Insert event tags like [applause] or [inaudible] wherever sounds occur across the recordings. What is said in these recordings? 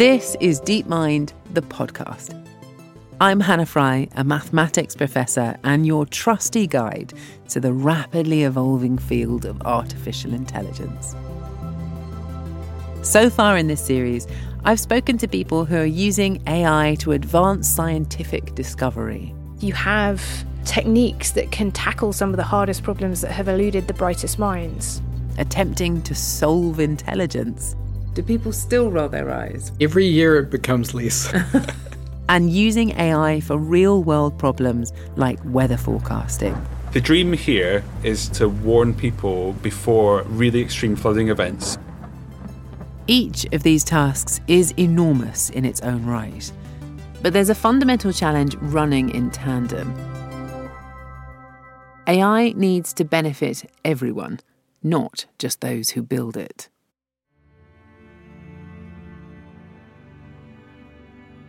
This is DeepMind, the podcast. I'm Hannah Fry, a mathematics professor and your trusty guide to the rapidly evolving field of artificial intelligence. So far in this series, I've spoken to people who are using AI to advance scientific discovery. You have techniques that can tackle some of the hardest problems that have eluded the brightest minds. Attempting to solve intelligence. Do people still roll their eyes? Every year it becomes less. [laughs] and using AI for real world problems like weather forecasting. The dream here is to warn people before really extreme flooding events. Each of these tasks is enormous in its own right. But there's a fundamental challenge running in tandem. AI needs to benefit everyone, not just those who build it.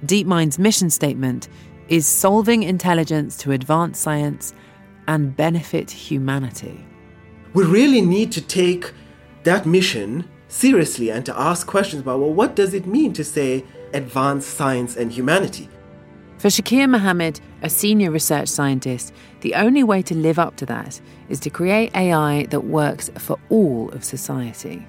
DeepMind's mission statement is solving intelligence to advance science and benefit humanity. We really need to take that mission seriously and to ask questions about well, what does it mean to say advance science and humanity? For Shakir Mohamed, a senior research scientist, the only way to live up to that is to create AI that works for all of society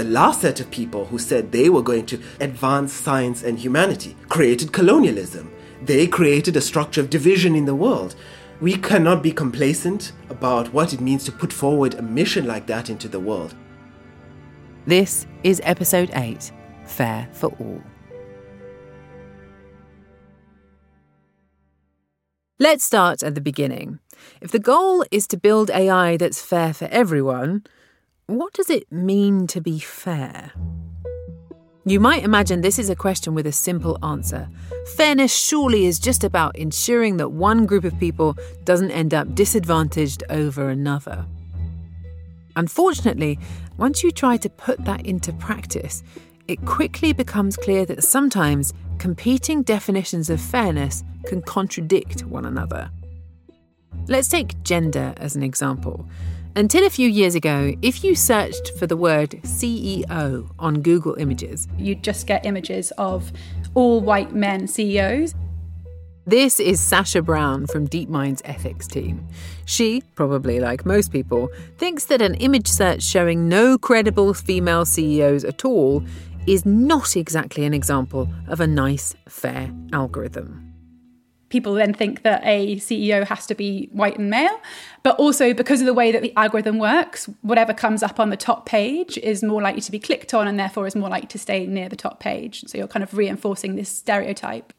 the last set of people who said they were going to advance science and humanity created colonialism. They created a structure of division in the world. We cannot be complacent about what it means to put forward a mission like that into the world. This is episode 8 Fair for All. Let's start at the beginning. If the goal is to build AI that's fair for everyone, what does it mean to be fair? You might imagine this is a question with a simple answer. Fairness surely is just about ensuring that one group of people doesn't end up disadvantaged over another. Unfortunately, once you try to put that into practice, it quickly becomes clear that sometimes competing definitions of fairness can contradict one another. Let's take gender as an example. Until a few years ago, if you searched for the word CEO on Google Images, you'd just get images of all white men CEOs. This is Sasha Brown from DeepMind's ethics team. She, probably like most people, thinks that an image search showing no credible female CEOs at all is not exactly an example of a nice, fair algorithm people then think that a CEO has to be white and male. But also, because of the way that the algorithm works, whatever comes up on the top page is more likely to be clicked on and therefore is more likely to stay near the top page. So you're kind of reinforcing this stereotype.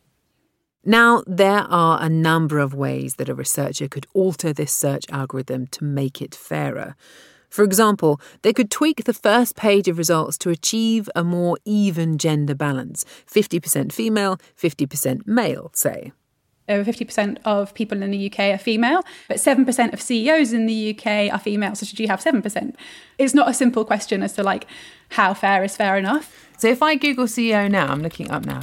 Now, there are a number of ways that a researcher could alter this search algorithm to make it fairer. For example, they could tweak the first page of results to achieve a more even gender balance 50% female, 50% male, say Uh, over 50% of people in the UK are female, but 7% of CEOs in the UK are female. So should you have 7%? It's not a simple question as to like how fair is fair enough. So if I Google CEO now, I'm looking up now.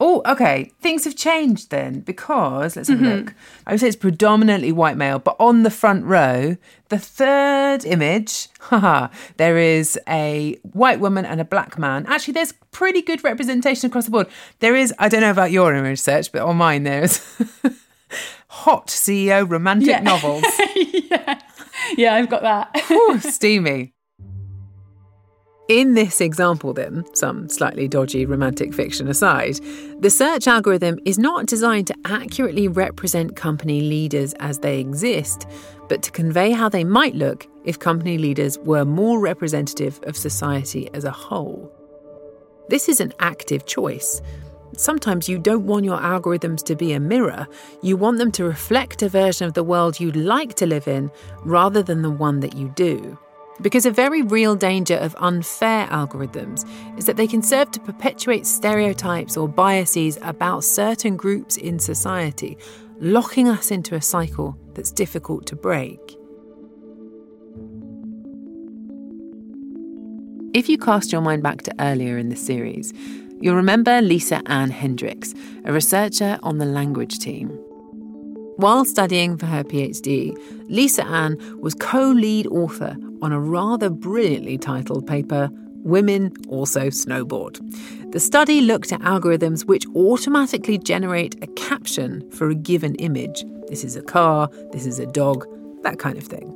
Oh, okay. Things have changed then because let's have mm-hmm. a look. I would say it's predominantly white male, but on the front row, the third image, [laughs] haha, there is a white woman and a black man. Actually, there's pretty good representation across the board. There is, I don't know about your image search, but on mine there's [laughs] hot CEO romantic yeah. novels. [laughs] yeah. Yeah, I've got that. Ooh, steamy. In this example, then, some slightly dodgy romantic fiction aside, the search algorithm is not designed to accurately represent company leaders as they exist, but to convey how they might look if company leaders were more representative of society as a whole. This is an active choice. Sometimes you don't want your algorithms to be a mirror, you want them to reflect a version of the world you'd like to live in rather than the one that you do. Because a very real danger of unfair algorithms is that they can serve to perpetuate stereotypes or biases about certain groups in society, locking us into a cycle that's difficult to break. If you cast your mind back to earlier in the series, you'll remember Lisa Anne Hendricks, a researcher on the language team. While studying for her PhD, Lisa Anne was co lead author on a rather brilliantly titled paper, Women also snowboard. The study looked at algorithms which automatically generate a caption for a given image. This is a car, this is a dog, that kind of thing.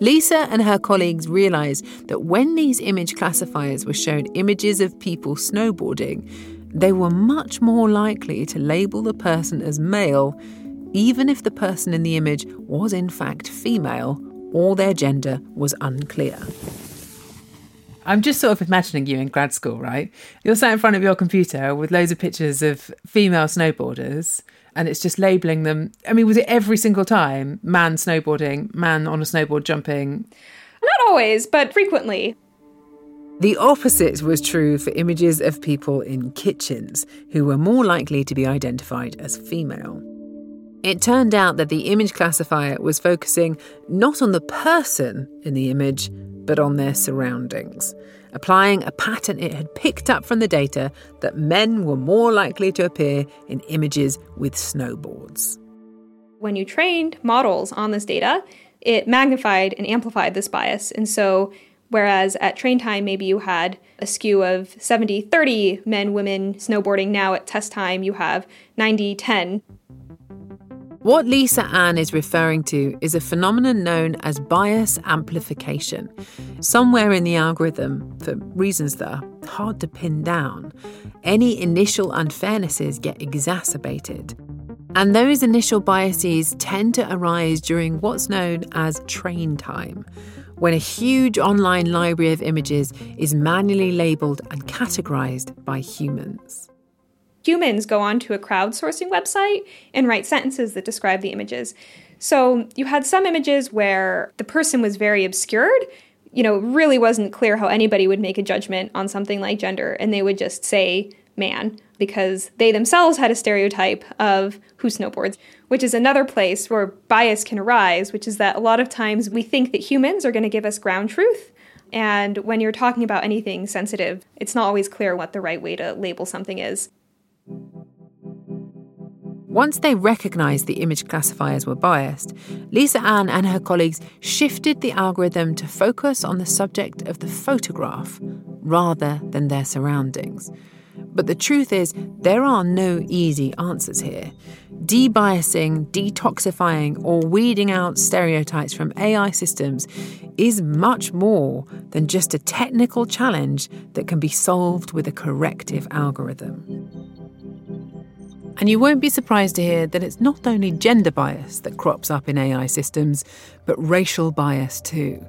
Lisa and her colleagues realised that when these image classifiers were shown images of people snowboarding, they were much more likely to label the person as male, even if the person in the image was in fact female or their gender was unclear. I'm just sort of imagining you in grad school, right? You're sat in front of your computer with loads of pictures of female snowboarders and it's just labeling them. I mean, was it every single time man snowboarding, man on a snowboard jumping? Not always, but frequently. The opposite was true for images of people in kitchens, who were more likely to be identified as female. It turned out that the image classifier was focusing not on the person in the image, but on their surroundings, applying a pattern it had picked up from the data that men were more likely to appear in images with snowboards. When you trained models on this data, it magnified and amplified this bias. And so, whereas at train time, maybe you had a skew of 70 30 men, women snowboarding, now at test time, you have 90 10. What Lisa Anne is referring to is a phenomenon known as bias amplification. Somewhere in the algorithm, for reasons that are hard to pin down, any initial unfairnesses get exacerbated. And those initial biases tend to arise during what's known as train time, when a huge online library of images is manually labelled and categorised by humans humans go onto a crowdsourcing website and write sentences that describe the images. So you had some images where the person was very obscured. You know, really wasn't clear how anybody would make a judgment on something like gender, and they would just say man because they themselves had a stereotype of who snowboards, which is another place where bias can arise, which is that a lot of times we think that humans are going to give us ground truth. And when you're talking about anything sensitive, it's not always clear what the right way to label something is. Once they recognised the image classifiers were biased, Lisa Anne and her colleagues shifted the algorithm to focus on the subject of the photograph rather than their surroundings. But the truth is, there are no easy answers here. Debiasing, detoxifying, or weeding out stereotypes from AI systems is much more than just a technical challenge that can be solved with a corrective algorithm. And you won't be surprised to hear that it's not only gender bias that crops up in AI systems, but racial bias too.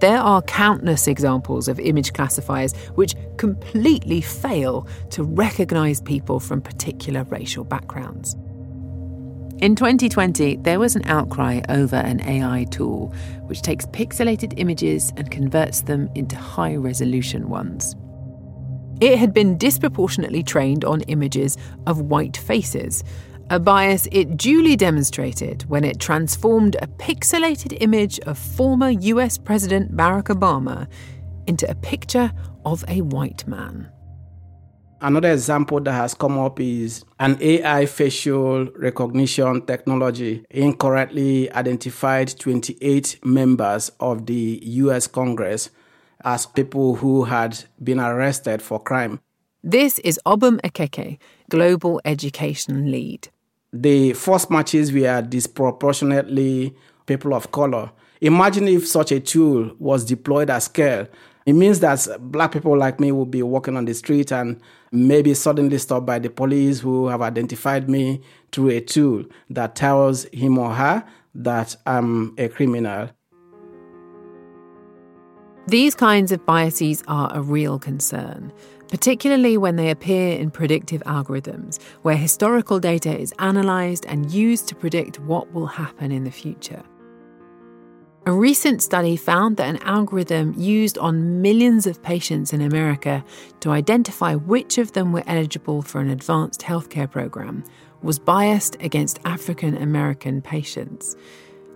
There are countless examples of image classifiers which completely fail to recognise people from particular racial backgrounds. In 2020, there was an outcry over an AI tool which takes pixelated images and converts them into high resolution ones. It had been disproportionately trained on images of white faces, a bias it duly demonstrated when it transformed a pixelated image of former US President Barack Obama into a picture of a white man. Another example that has come up is an AI facial recognition technology incorrectly identified 28 members of the US Congress as people who had been arrested for crime. This is Obum Ekeke, Global Education Lead. The first matches were disproportionately people of color. Imagine if such a tool was deployed at scale. It means that black people like me will be walking on the street and maybe suddenly stopped by the police who have identified me through a tool that tells him or her that I'm a criminal. These kinds of biases are a real concern, particularly when they appear in predictive algorithms, where historical data is analysed and used to predict what will happen in the future. A recent study found that an algorithm used on millions of patients in America to identify which of them were eligible for an advanced healthcare program was biased against African American patients.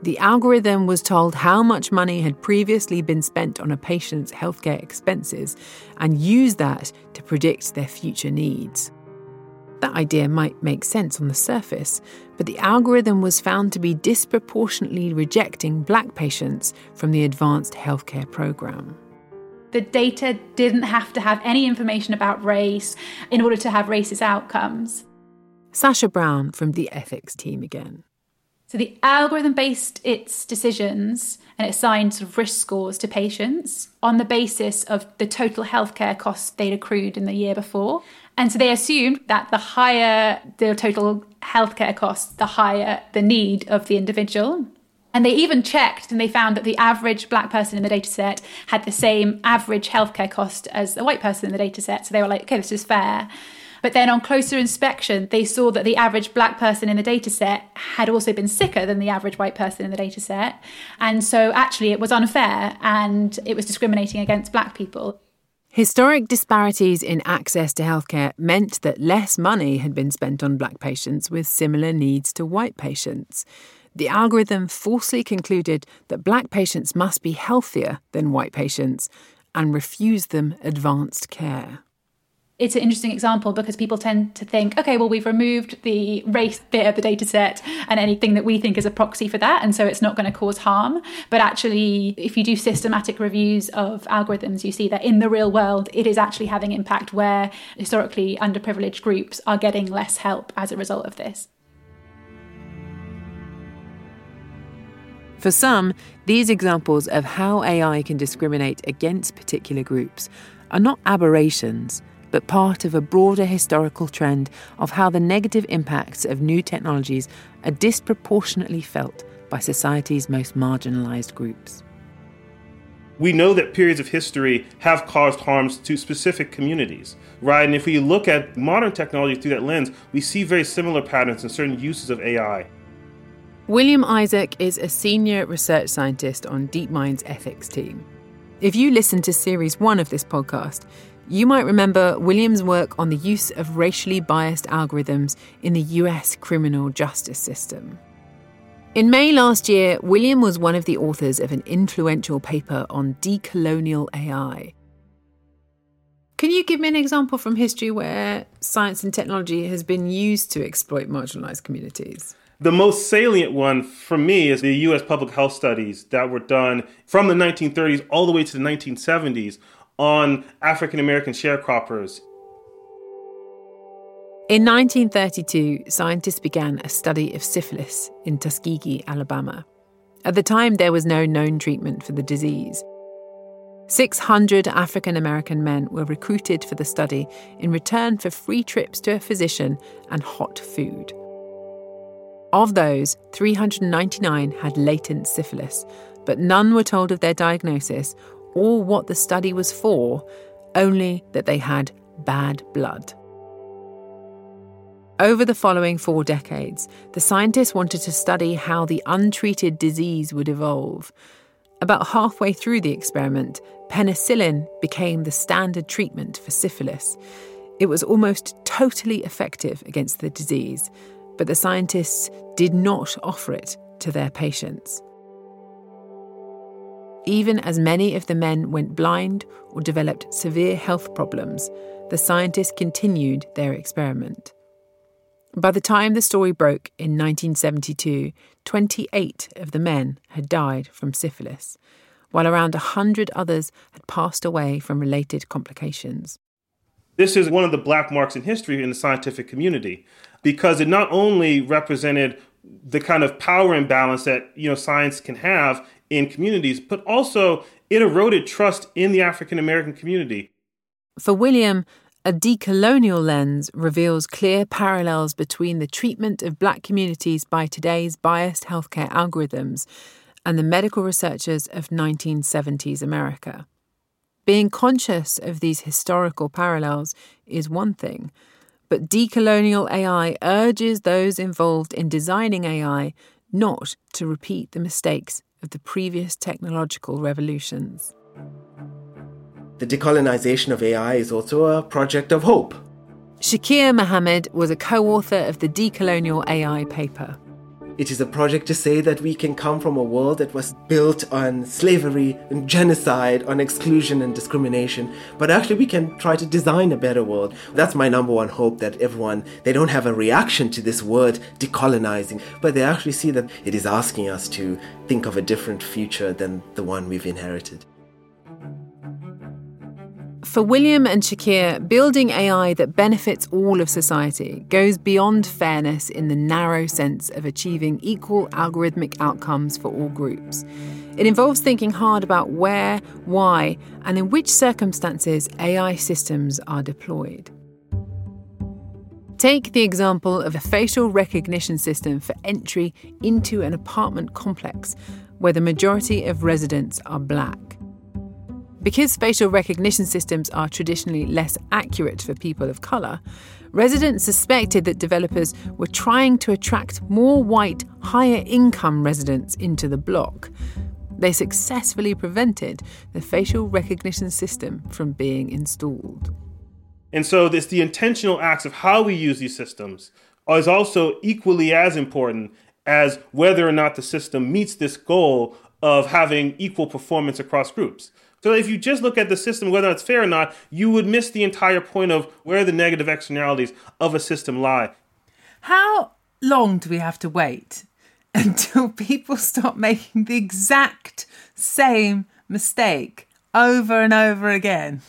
The algorithm was told how much money had previously been spent on a patient's healthcare expenses and used that to predict their future needs. That idea might make sense on the surface, but the algorithm was found to be disproportionately rejecting black patients from the advanced healthcare program. The data didn't have to have any information about race in order to have racist outcomes. Sasha Brown from the ethics team again. So the algorithm based its decisions and it assigned sort of risk scores to patients on the basis of the total healthcare costs they'd accrued in the year before. And so they assumed that the higher the total healthcare costs, the higher the need of the individual. And they even checked and they found that the average black person in the data set had the same average healthcare cost as the white person in the data set. So they were like, okay, this is fair. But then on closer inspection, they saw that the average black person in the data set had also been sicker than the average white person in the data set. And so actually it was unfair and it was discriminating against black people. Historic disparities in access to healthcare meant that less money had been spent on black patients with similar needs to white patients. The algorithm falsely concluded that black patients must be healthier than white patients and refused them advanced care it's an interesting example because people tend to think, okay, well, we've removed the race bit of the data set and anything that we think is a proxy for that. And so it's not going to cause harm. But actually, if you do systematic reviews of algorithms, you see that in the real world, it is actually having impact where historically underprivileged groups are getting less help as a result of this. For some, these examples of how AI can discriminate against particular groups are not aberrations but part of a broader historical trend of how the negative impacts of new technologies are disproportionately felt by society's most marginalized groups. We know that periods of history have caused harms to specific communities, right? And if we look at modern technology through that lens, we see very similar patterns in certain uses of AI. William Isaac is a senior research scientist on DeepMind's ethics team. If you listen to series one of this podcast, you might remember William's work on the use of racially biased algorithms in the US criminal justice system. In May last year, William was one of the authors of an influential paper on decolonial AI. Can you give me an example from history where science and technology has been used to exploit marginalized communities? The most salient one for me is the US public health studies that were done from the 1930s all the way to the 1970s on African American sharecroppers. In 1932, scientists began a study of syphilis in Tuskegee, Alabama. At the time, there was no known treatment for the disease. 600 African American men were recruited for the study in return for free trips to a physician and hot food. Of those, 399 had latent syphilis, but none were told of their diagnosis or what the study was for, only that they had bad blood. Over the following four decades, the scientists wanted to study how the untreated disease would evolve. About halfway through the experiment, penicillin became the standard treatment for syphilis. It was almost totally effective against the disease, but the scientists did not offer it to their patients. Even as many of the men went blind or developed severe health problems, the scientists continued their experiment. By the time the story broke in 1972, 28 of the men had died from syphilis, while around 100 others had passed away from related complications. This is one of the black marks in history in the scientific community because it not only represented the kind of power imbalance that you know science can have in communities, but also it eroded trust in the African American community. For William, a decolonial lens reveals clear parallels between the treatment of black communities by today's biased healthcare algorithms and the medical researchers of 1970s America. Being conscious of these historical parallels is one thing, but decolonial AI urges those involved in designing AI not to repeat the mistakes of the previous technological revolutions. The decolonization of AI is also a project of hope. Shakir Mohamed was a co author of the Decolonial AI paper. It is a project to say that we can come from a world that was built on slavery and genocide, on exclusion and discrimination, but actually we can try to design a better world. That's my number one hope that everyone, they don't have a reaction to this word decolonizing, but they actually see that it is asking us to think of a different future than the one we've inherited. For William and Shakir, building AI that benefits all of society goes beyond fairness in the narrow sense of achieving equal algorithmic outcomes for all groups. It involves thinking hard about where, why, and in which circumstances AI systems are deployed. Take the example of a facial recognition system for entry into an apartment complex where the majority of residents are black. Because facial recognition systems are traditionally less accurate for people of colour, residents suspected that developers were trying to attract more white, higher income residents into the block. They successfully prevented the facial recognition system from being installed. And so it's the intentional acts of how we use these systems is also equally as important as whether or not the system meets this goal of having equal performance across groups. So if you just look at the system, whether it's fair or not, you would miss the entire point of where the negative externalities of a system lie. How long do we have to wait [laughs] until people stop making the exact same mistake over and over again?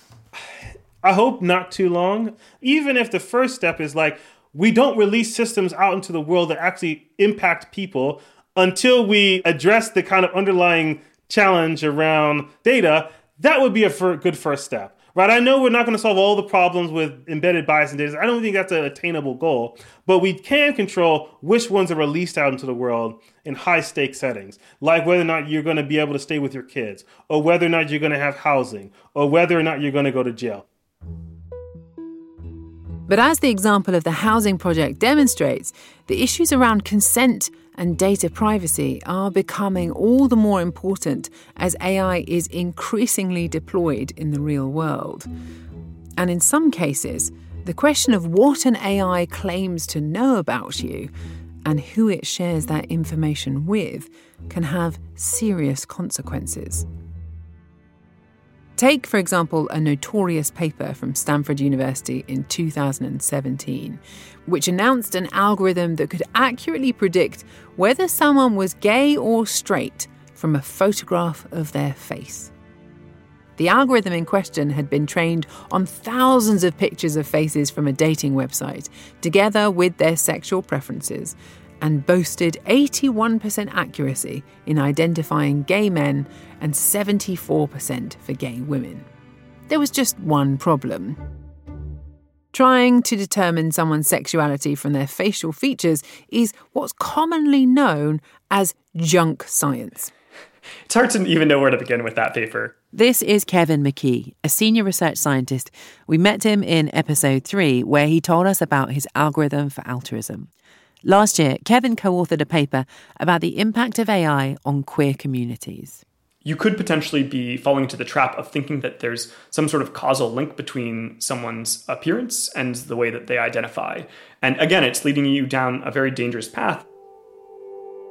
I hope not too long. Even if the first step is like, we don't release systems out into the world that actually impact people until we address the kind of underlying challenge around data, that would be a good first step. Right, I know we're not going to solve all the problems with embedded bias in data. I don't think that's an attainable goal, but we can control which ones are released out into the world in high stake settings, like whether or not you're going to be able to stay with your kids, or whether or not you're going to have housing, or whether or not you're going to go to jail. But as the example of the housing project demonstrates, the issues around consent and data privacy are becoming all the more important as AI is increasingly deployed in the real world. And in some cases, the question of what an AI claims to know about you and who it shares that information with can have serious consequences. Take, for example, a notorious paper from Stanford University in 2017, which announced an algorithm that could accurately predict whether someone was gay or straight from a photograph of their face. The algorithm in question had been trained on thousands of pictures of faces from a dating website, together with their sexual preferences, and boasted 81% accuracy in identifying gay men and 74% for gay women. There was just one problem. Trying to determine someone's sexuality from their facial features is what's commonly known as junk science. [laughs] It's hard to even know where to begin with that paper. This is Kevin McKee, a senior research scientist. We met him in episode three, where he told us about his algorithm for altruism. Last year, Kevin co authored a paper about the impact of AI on queer communities. You could potentially be falling into the trap of thinking that there's some sort of causal link between someone's appearance and the way that they identify. And again, it's leading you down a very dangerous path.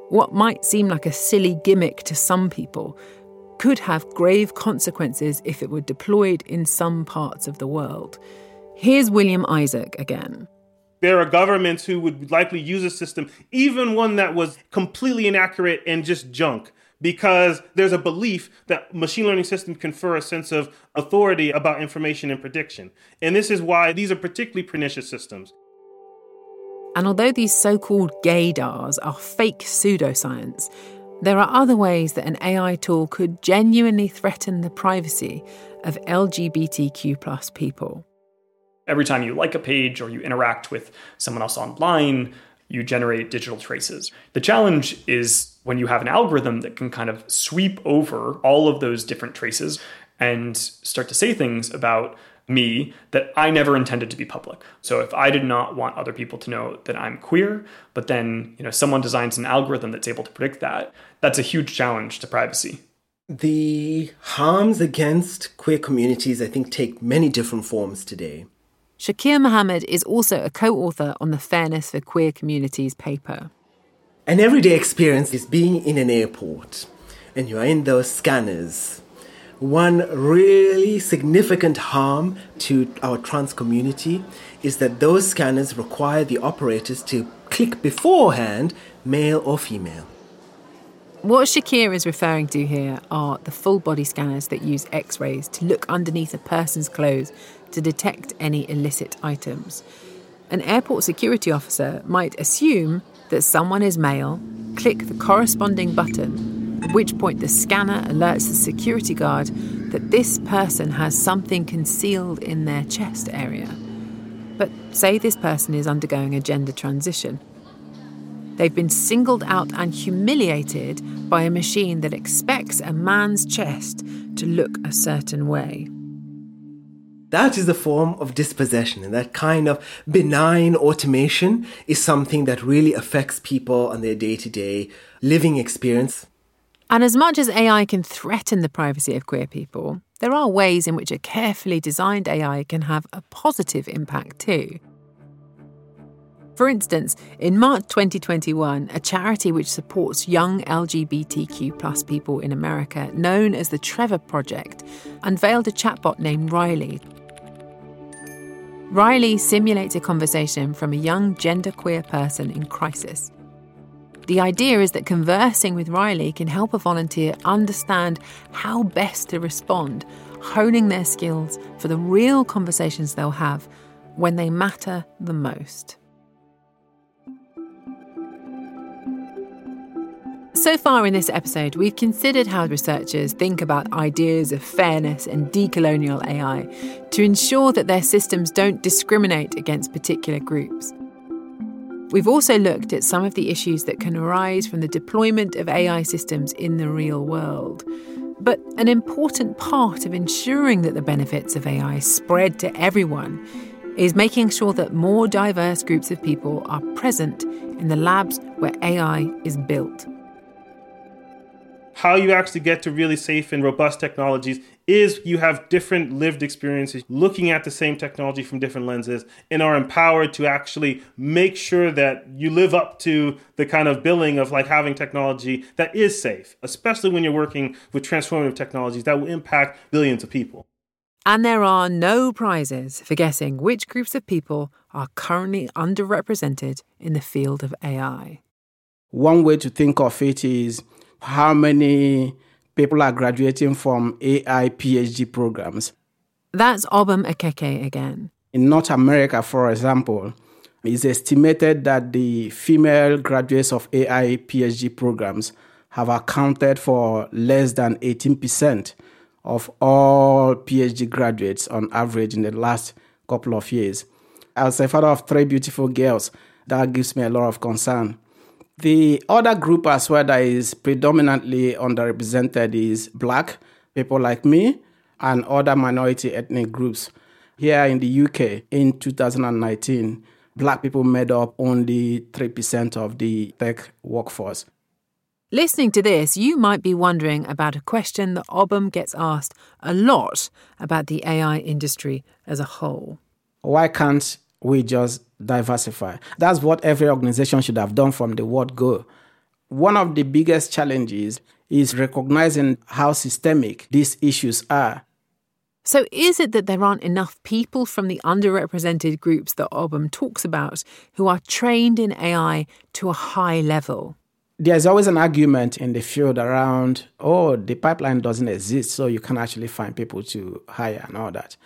What might seem like a silly gimmick to some people could have grave consequences if it were deployed in some parts of the world. Here's William Isaac again. There are governments who would likely use a system, even one that was completely inaccurate and just junk, because there's a belief that machine learning systems confer a sense of authority about information and prediction. And this is why these are particularly pernicious systems. And although these so called gaydars are fake pseudoscience, there are other ways that an AI tool could genuinely threaten the privacy of LGBTQ people. Every time you like a page or you interact with someone else online, you generate digital traces. The challenge is when you have an algorithm that can kind of sweep over all of those different traces and start to say things about me that I never intended to be public. So if I did not want other people to know that I'm queer, but then, you know, someone designs an algorithm that's able to predict that, that's a huge challenge to privacy. The harms against queer communities I think take many different forms today. Shakir Mohamed is also a co author on the Fairness for Queer Communities paper. An everyday experience is being in an airport and you are in those scanners. One really significant harm to our trans community is that those scanners require the operators to click beforehand, male or female. What Shakir is referring to here are the full body scanners that use x rays to look underneath a person's clothes to detect any illicit items. An airport security officer might assume that someone is male, click the corresponding button, at which point the scanner alerts the security guard that this person has something concealed in their chest area. But say this person is undergoing a gender transition. They've been singled out and humiliated by a machine that expects a man's chest to look a certain way. That is a form of dispossession, and that kind of benign automation is something that really affects people on their day to day living experience. And as much as AI can threaten the privacy of queer people, there are ways in which a carefully designed AI can have a positive impact too. For instance, in March 2021, a charity which supports young LGBTQ people in America, known as the Trevor Project, unveiled a chatbot named Riley. Riley simulates a conversation from a young genderqueer person in crisis. The idea is that conversing with Riley can help a volunteer understand how best to respond, honing their skills for the real conversations they'll have when they matter the most. So far in this episode, we've considered how researchers think about ideas of fairness and decolonial AI to ensure that their systems don't discriminate against particular groups. We've also looked at some of the issues that can arise from the deployment of AI systems in the real world. But an important part of ensuring that the benefits of AI spread to everyone is making sure that more diverse groups of people are present in the labs where AI is built how you actually get to really safe and robust technologies is you have different lived experiences looking at the same technology from different lenses and are empowered to actually make sure that you live up to the kind of billing of like having technology that is safe, especially when you're working with transformative technologies that will impact billions of people. And there are no prizes for guessing which groups of people are currently underrepresented in the field of AI. One way to think of it is how many people are graduating from AI PhD programs. That's Obum Ekeke again. In North America, for example, it's estimated that the female graduates of AI PhD programs have accounted for less than 18% of all PhD graduates on average in the last couple of years. As a father of three beautiful girls, that gives me a lot of concern. The other group as well that is predominantly underrepresented is black people like me and other minority ethnic groups. Here in the UK in 2019, black people made up only 3% of the tech workforce. Listening to this, you might be wondering about a question that Obum gets asked a lot about the AI industry as a whole. Why can't we just diversify. That's what every organization should have done from the word go. One of the biggest challenges is recognizing how systemic these issues are. So, is it that there aren't enough people from the underrepresented groups that Obum talks about who are trained in AI to a high level? There's always an argument in the field around, oh, the pipeline doesn't exist, so you can actually find people to hire and all that.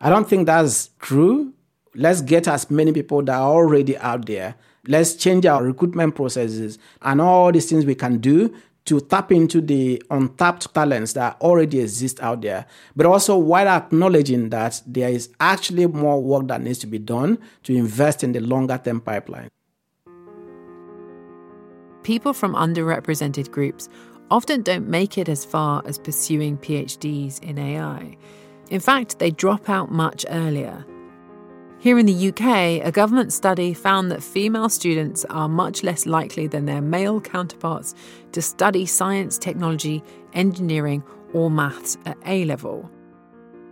I don't think that's true Let's get as many people that are already out there. Let's change our recruitment processes and all these things we can do to tap into the untapped talents that already exist out there, but also while acknowledging that there is actually more work that needs to be done to invest in the longer term pipeline. People from underrepresented groups often don't make it as far as pursuing PhDs in AI. In fact, they drop out much earlier. Here in the UK, a government study found that female students are much less likely than their male counterparts to study science, technology, engineering, or maths at A level.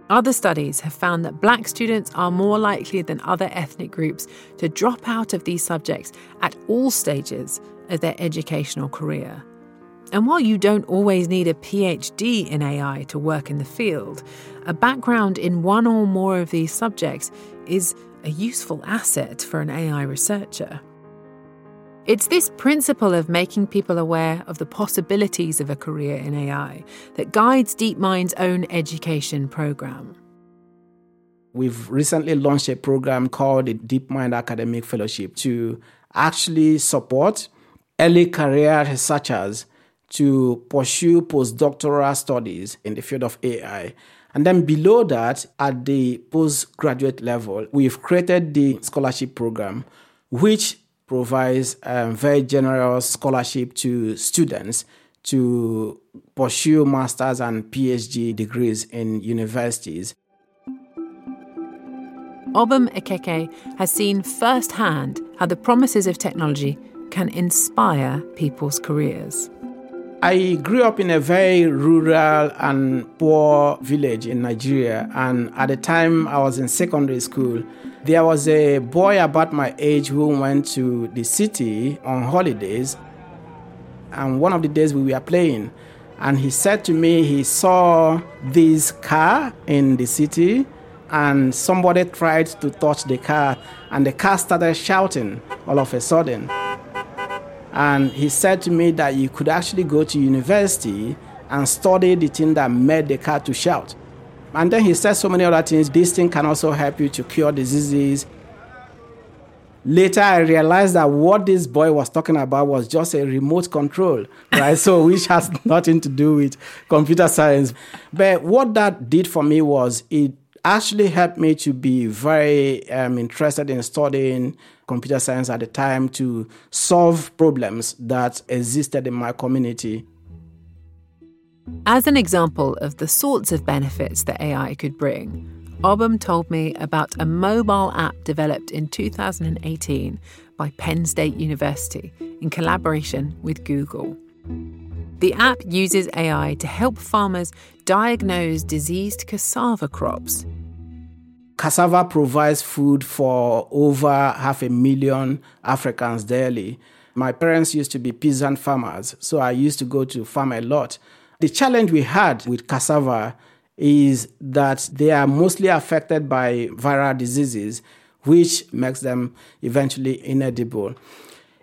Other studies have found that black students are more likely than other ethnic groups to drop out of these subjects at all stages of their educational career. And while you don't always need a PhD in AI to work in the field, a background in one or more of these subjects is a useful asset for an AI researcher. It's this principle of making people aware of the possibilities of a career in AI that guides DeepMind's own education program. We've recently launched a program called the DeepMind Academic Fellowship to actually support early career researchers to pursue postdoctoral studies in the field of AI. And then below that, at the postgraduate level, we've created the scholarship program, which provides a very generous scholarship to students to pursue master's and PhD degrees in universities. Obum Ekeke has seen firsthand how the promises of technology can inspire people's careers. I grew up in a very rural and poor village in Nigeria, and at the time I was in secondary school, there was a boy about my age who went to the city on holidays. And one of the days we were playing, and he said to me he saw this car in the city, and somebody tried to touch the car, and the car started shouting all of a sudden. And he said to me that you could actually go to university and study the thing that made the car to shout. And then he said so many other things. This thing can also help you to cure diseases. Later, I realized that what this boy was talking about was just a remote control, right? so, which has [laughs] nothing to do with computer science. But what that did for me was it actually helped me to be very um, interested in studying computer science at the time to solve problems that existed in my community. As an example of the sorts of benefits that AI could bring, Obum told me about a mobile app developed in 2018 by Penn State University in collaboration with Google. The app uses AI to help farmers diagnose diseased cassava crops Cassava provides food for over half a million Africans daily. My parents used to be peasant farmers, so I used to go to farm a lot. The challenge we had with cassava is that they are mostly affected by viral diseases, which makes them eventually inedible.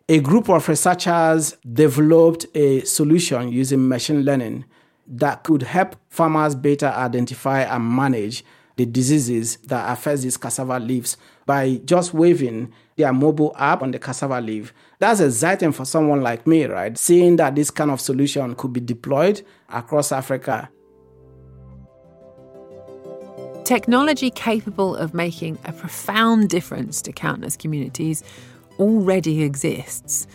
A group of researchers developed a solution using machine learning that could help farmers better identify and manage the diseases that affect these cassava leaves by just waving their mobile app on the cassava leaf. That's exciting for someone like me, right? Seeing that this kind of solution could be deployed across Africa. Technology capable of making a profound difference to countless communities already exists,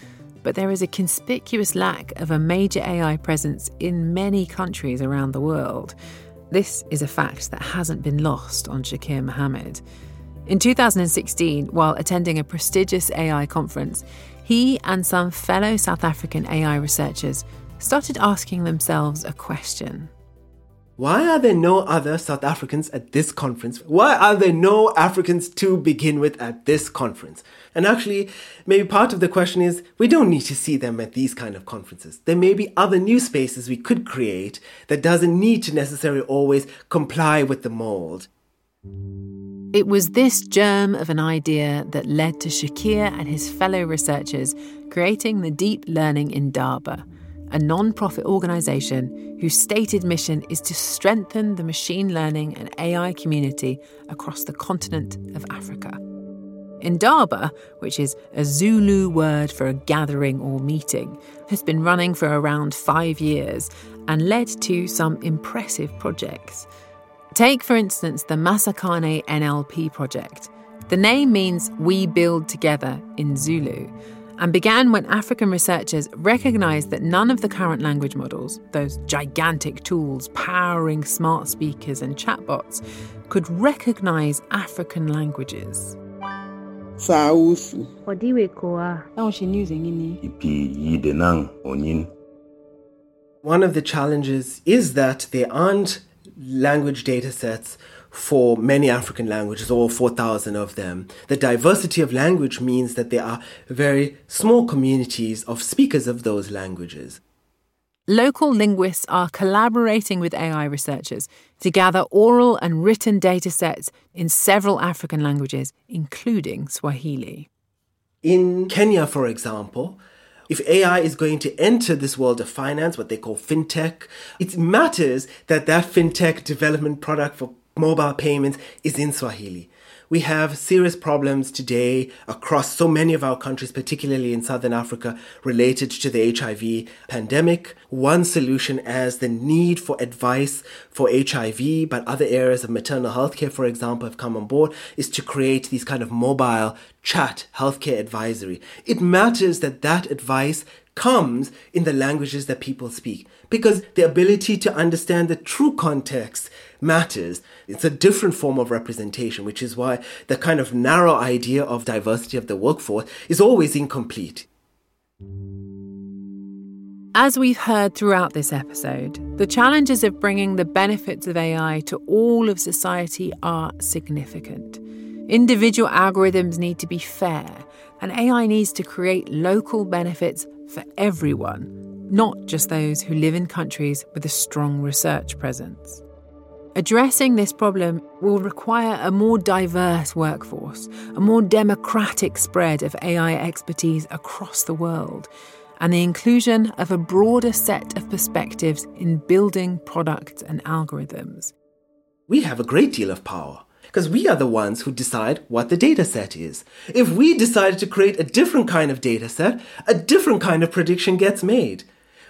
but there is a conspicuous lack of a major AI presence in many countries around the world. This is a fact that hasn't been lost on Shakir Mohamed. In 2016, while attending a prestigious AI conference, he and some fellow South African AI researchers started asking themselves a question. Why are there no other South Africans at this conference? Why are there no Africans to begin with at this conference? And actually, maybe part of the question is we don't need to see them at these kind of conferences. There may be other new spaces we could create that doesn't need to necessarily always comply with the mold. It was this germ of an idea that led to Shakir and his fellow researchers creating the Deep Learning Indaba, a non profit organisation whose stated mission is to strengthen the machine learning and AI community across the continent of Africa. Indaba, which is a Zulu word for a gathering or meeting, has been running for around five years and led to some impressive projects. Take, for instance, the Masakhane NLP project. The name means We Build Together in Zulu and began when African researchers recognized that none of the current language models, those gigantic tools powering smart speakers and chatbots, could recognize African languages. One of the challenges is that there aren't language data sets for many African languages, all 4,000 of them. The diversity of language means that there are very small communities of speakers of those languages. Local linguists are collaborating with AI researchers to gather oral and written data sets in several African languages, including Swahili. In Kenya, for example, if AI is going to enter this world of finance, what they call fintech, it matters that that fintech development product for mobile payments is in Swahili. We have serious problems today across so many of our countries, particularly in Southern Africa, related to the HIV pandemic. One solution, as the need for advice for HIV, but other areas of maternal health care, for example, have come on board, is to create these kind of mobile chat healthcare advisory. It matters that that advice comes in the languages that people speak because the ability to understand the true context matters. It's a different form of representation, which is why the kind of narrow idea of diversity of the workforce is always incomplete. As we've heard throughout this episode, the challenges of bringing the benefits of AI to all of society are significant. Individual algorithms need to be fair, and AI needs to create local benefits for everyone, not just those who live in countries with a strong research presence. Addressing this problem will require a more diverse workforce, a more democratic spread of AI expertise across the world, and the inclusion of a broader set of perspectives in building products and algorithms. We have a great deal of power because we are the ones who decide what the data set is. If we decide to create a different kind of data set, a different kind of prediction gets made.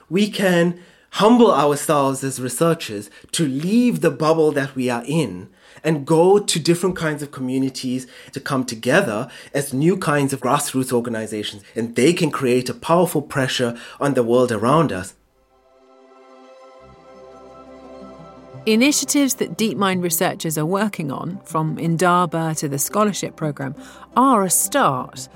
We can humble ourselves as researchers to leave the bubble that we are in and go to different kinds of communities to come together as new kinds of grassroots organizations, and they can create a powerful pressure on the world around us. Initiatives that DeepMind researchers are working on, from Indaba to the scholarship program, are a start.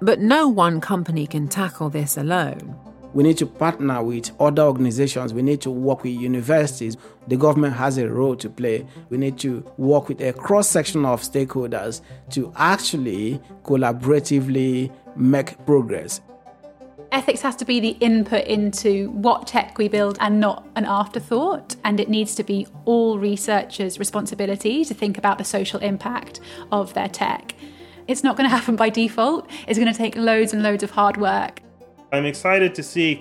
But no one company can tackle this alone. We need to partner with other organizations. We need to work with universities. The government has a role to play. We need to work with a cross section of stakeholders to actually collaboratively make progress. Ethics has to be the input into what tech we build and not an afterthought. And it needs to be all researchers' responsibility to think about the social impact of their tech. It's not going [laughs] to happen by default, it's going to take loads and loads of hard work. I'm excited to see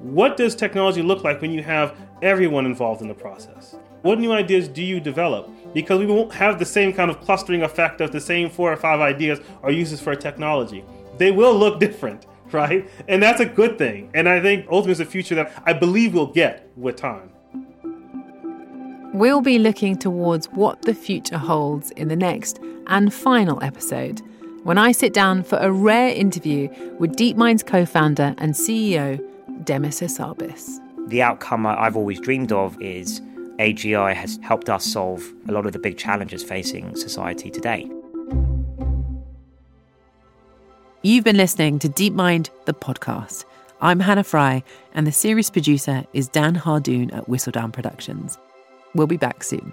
what does technology look like when you have everyone involved in the process. What new ideas do you develop? Because we won't have the same kind of clustering effect of the same four or five ideas or uses for a technology. They will look [laughs] different right? And that's a good thing. And I think ultimately it's a future that I believe we'll get with time. We'll be looking towards what the future holds in the next and final episode when I sit down for a rare interview with DeepMind's co founder and CEO, Demis Hassabis. The outcome I've always dreamed of is AGI has helped us solve a lot of the big challenges facing society today. You've been listening to DeepMind, the podcast. I'm Hannah Fry, and the series producer is Dan Hardoon at Whistledown Productions. We'll be back soon.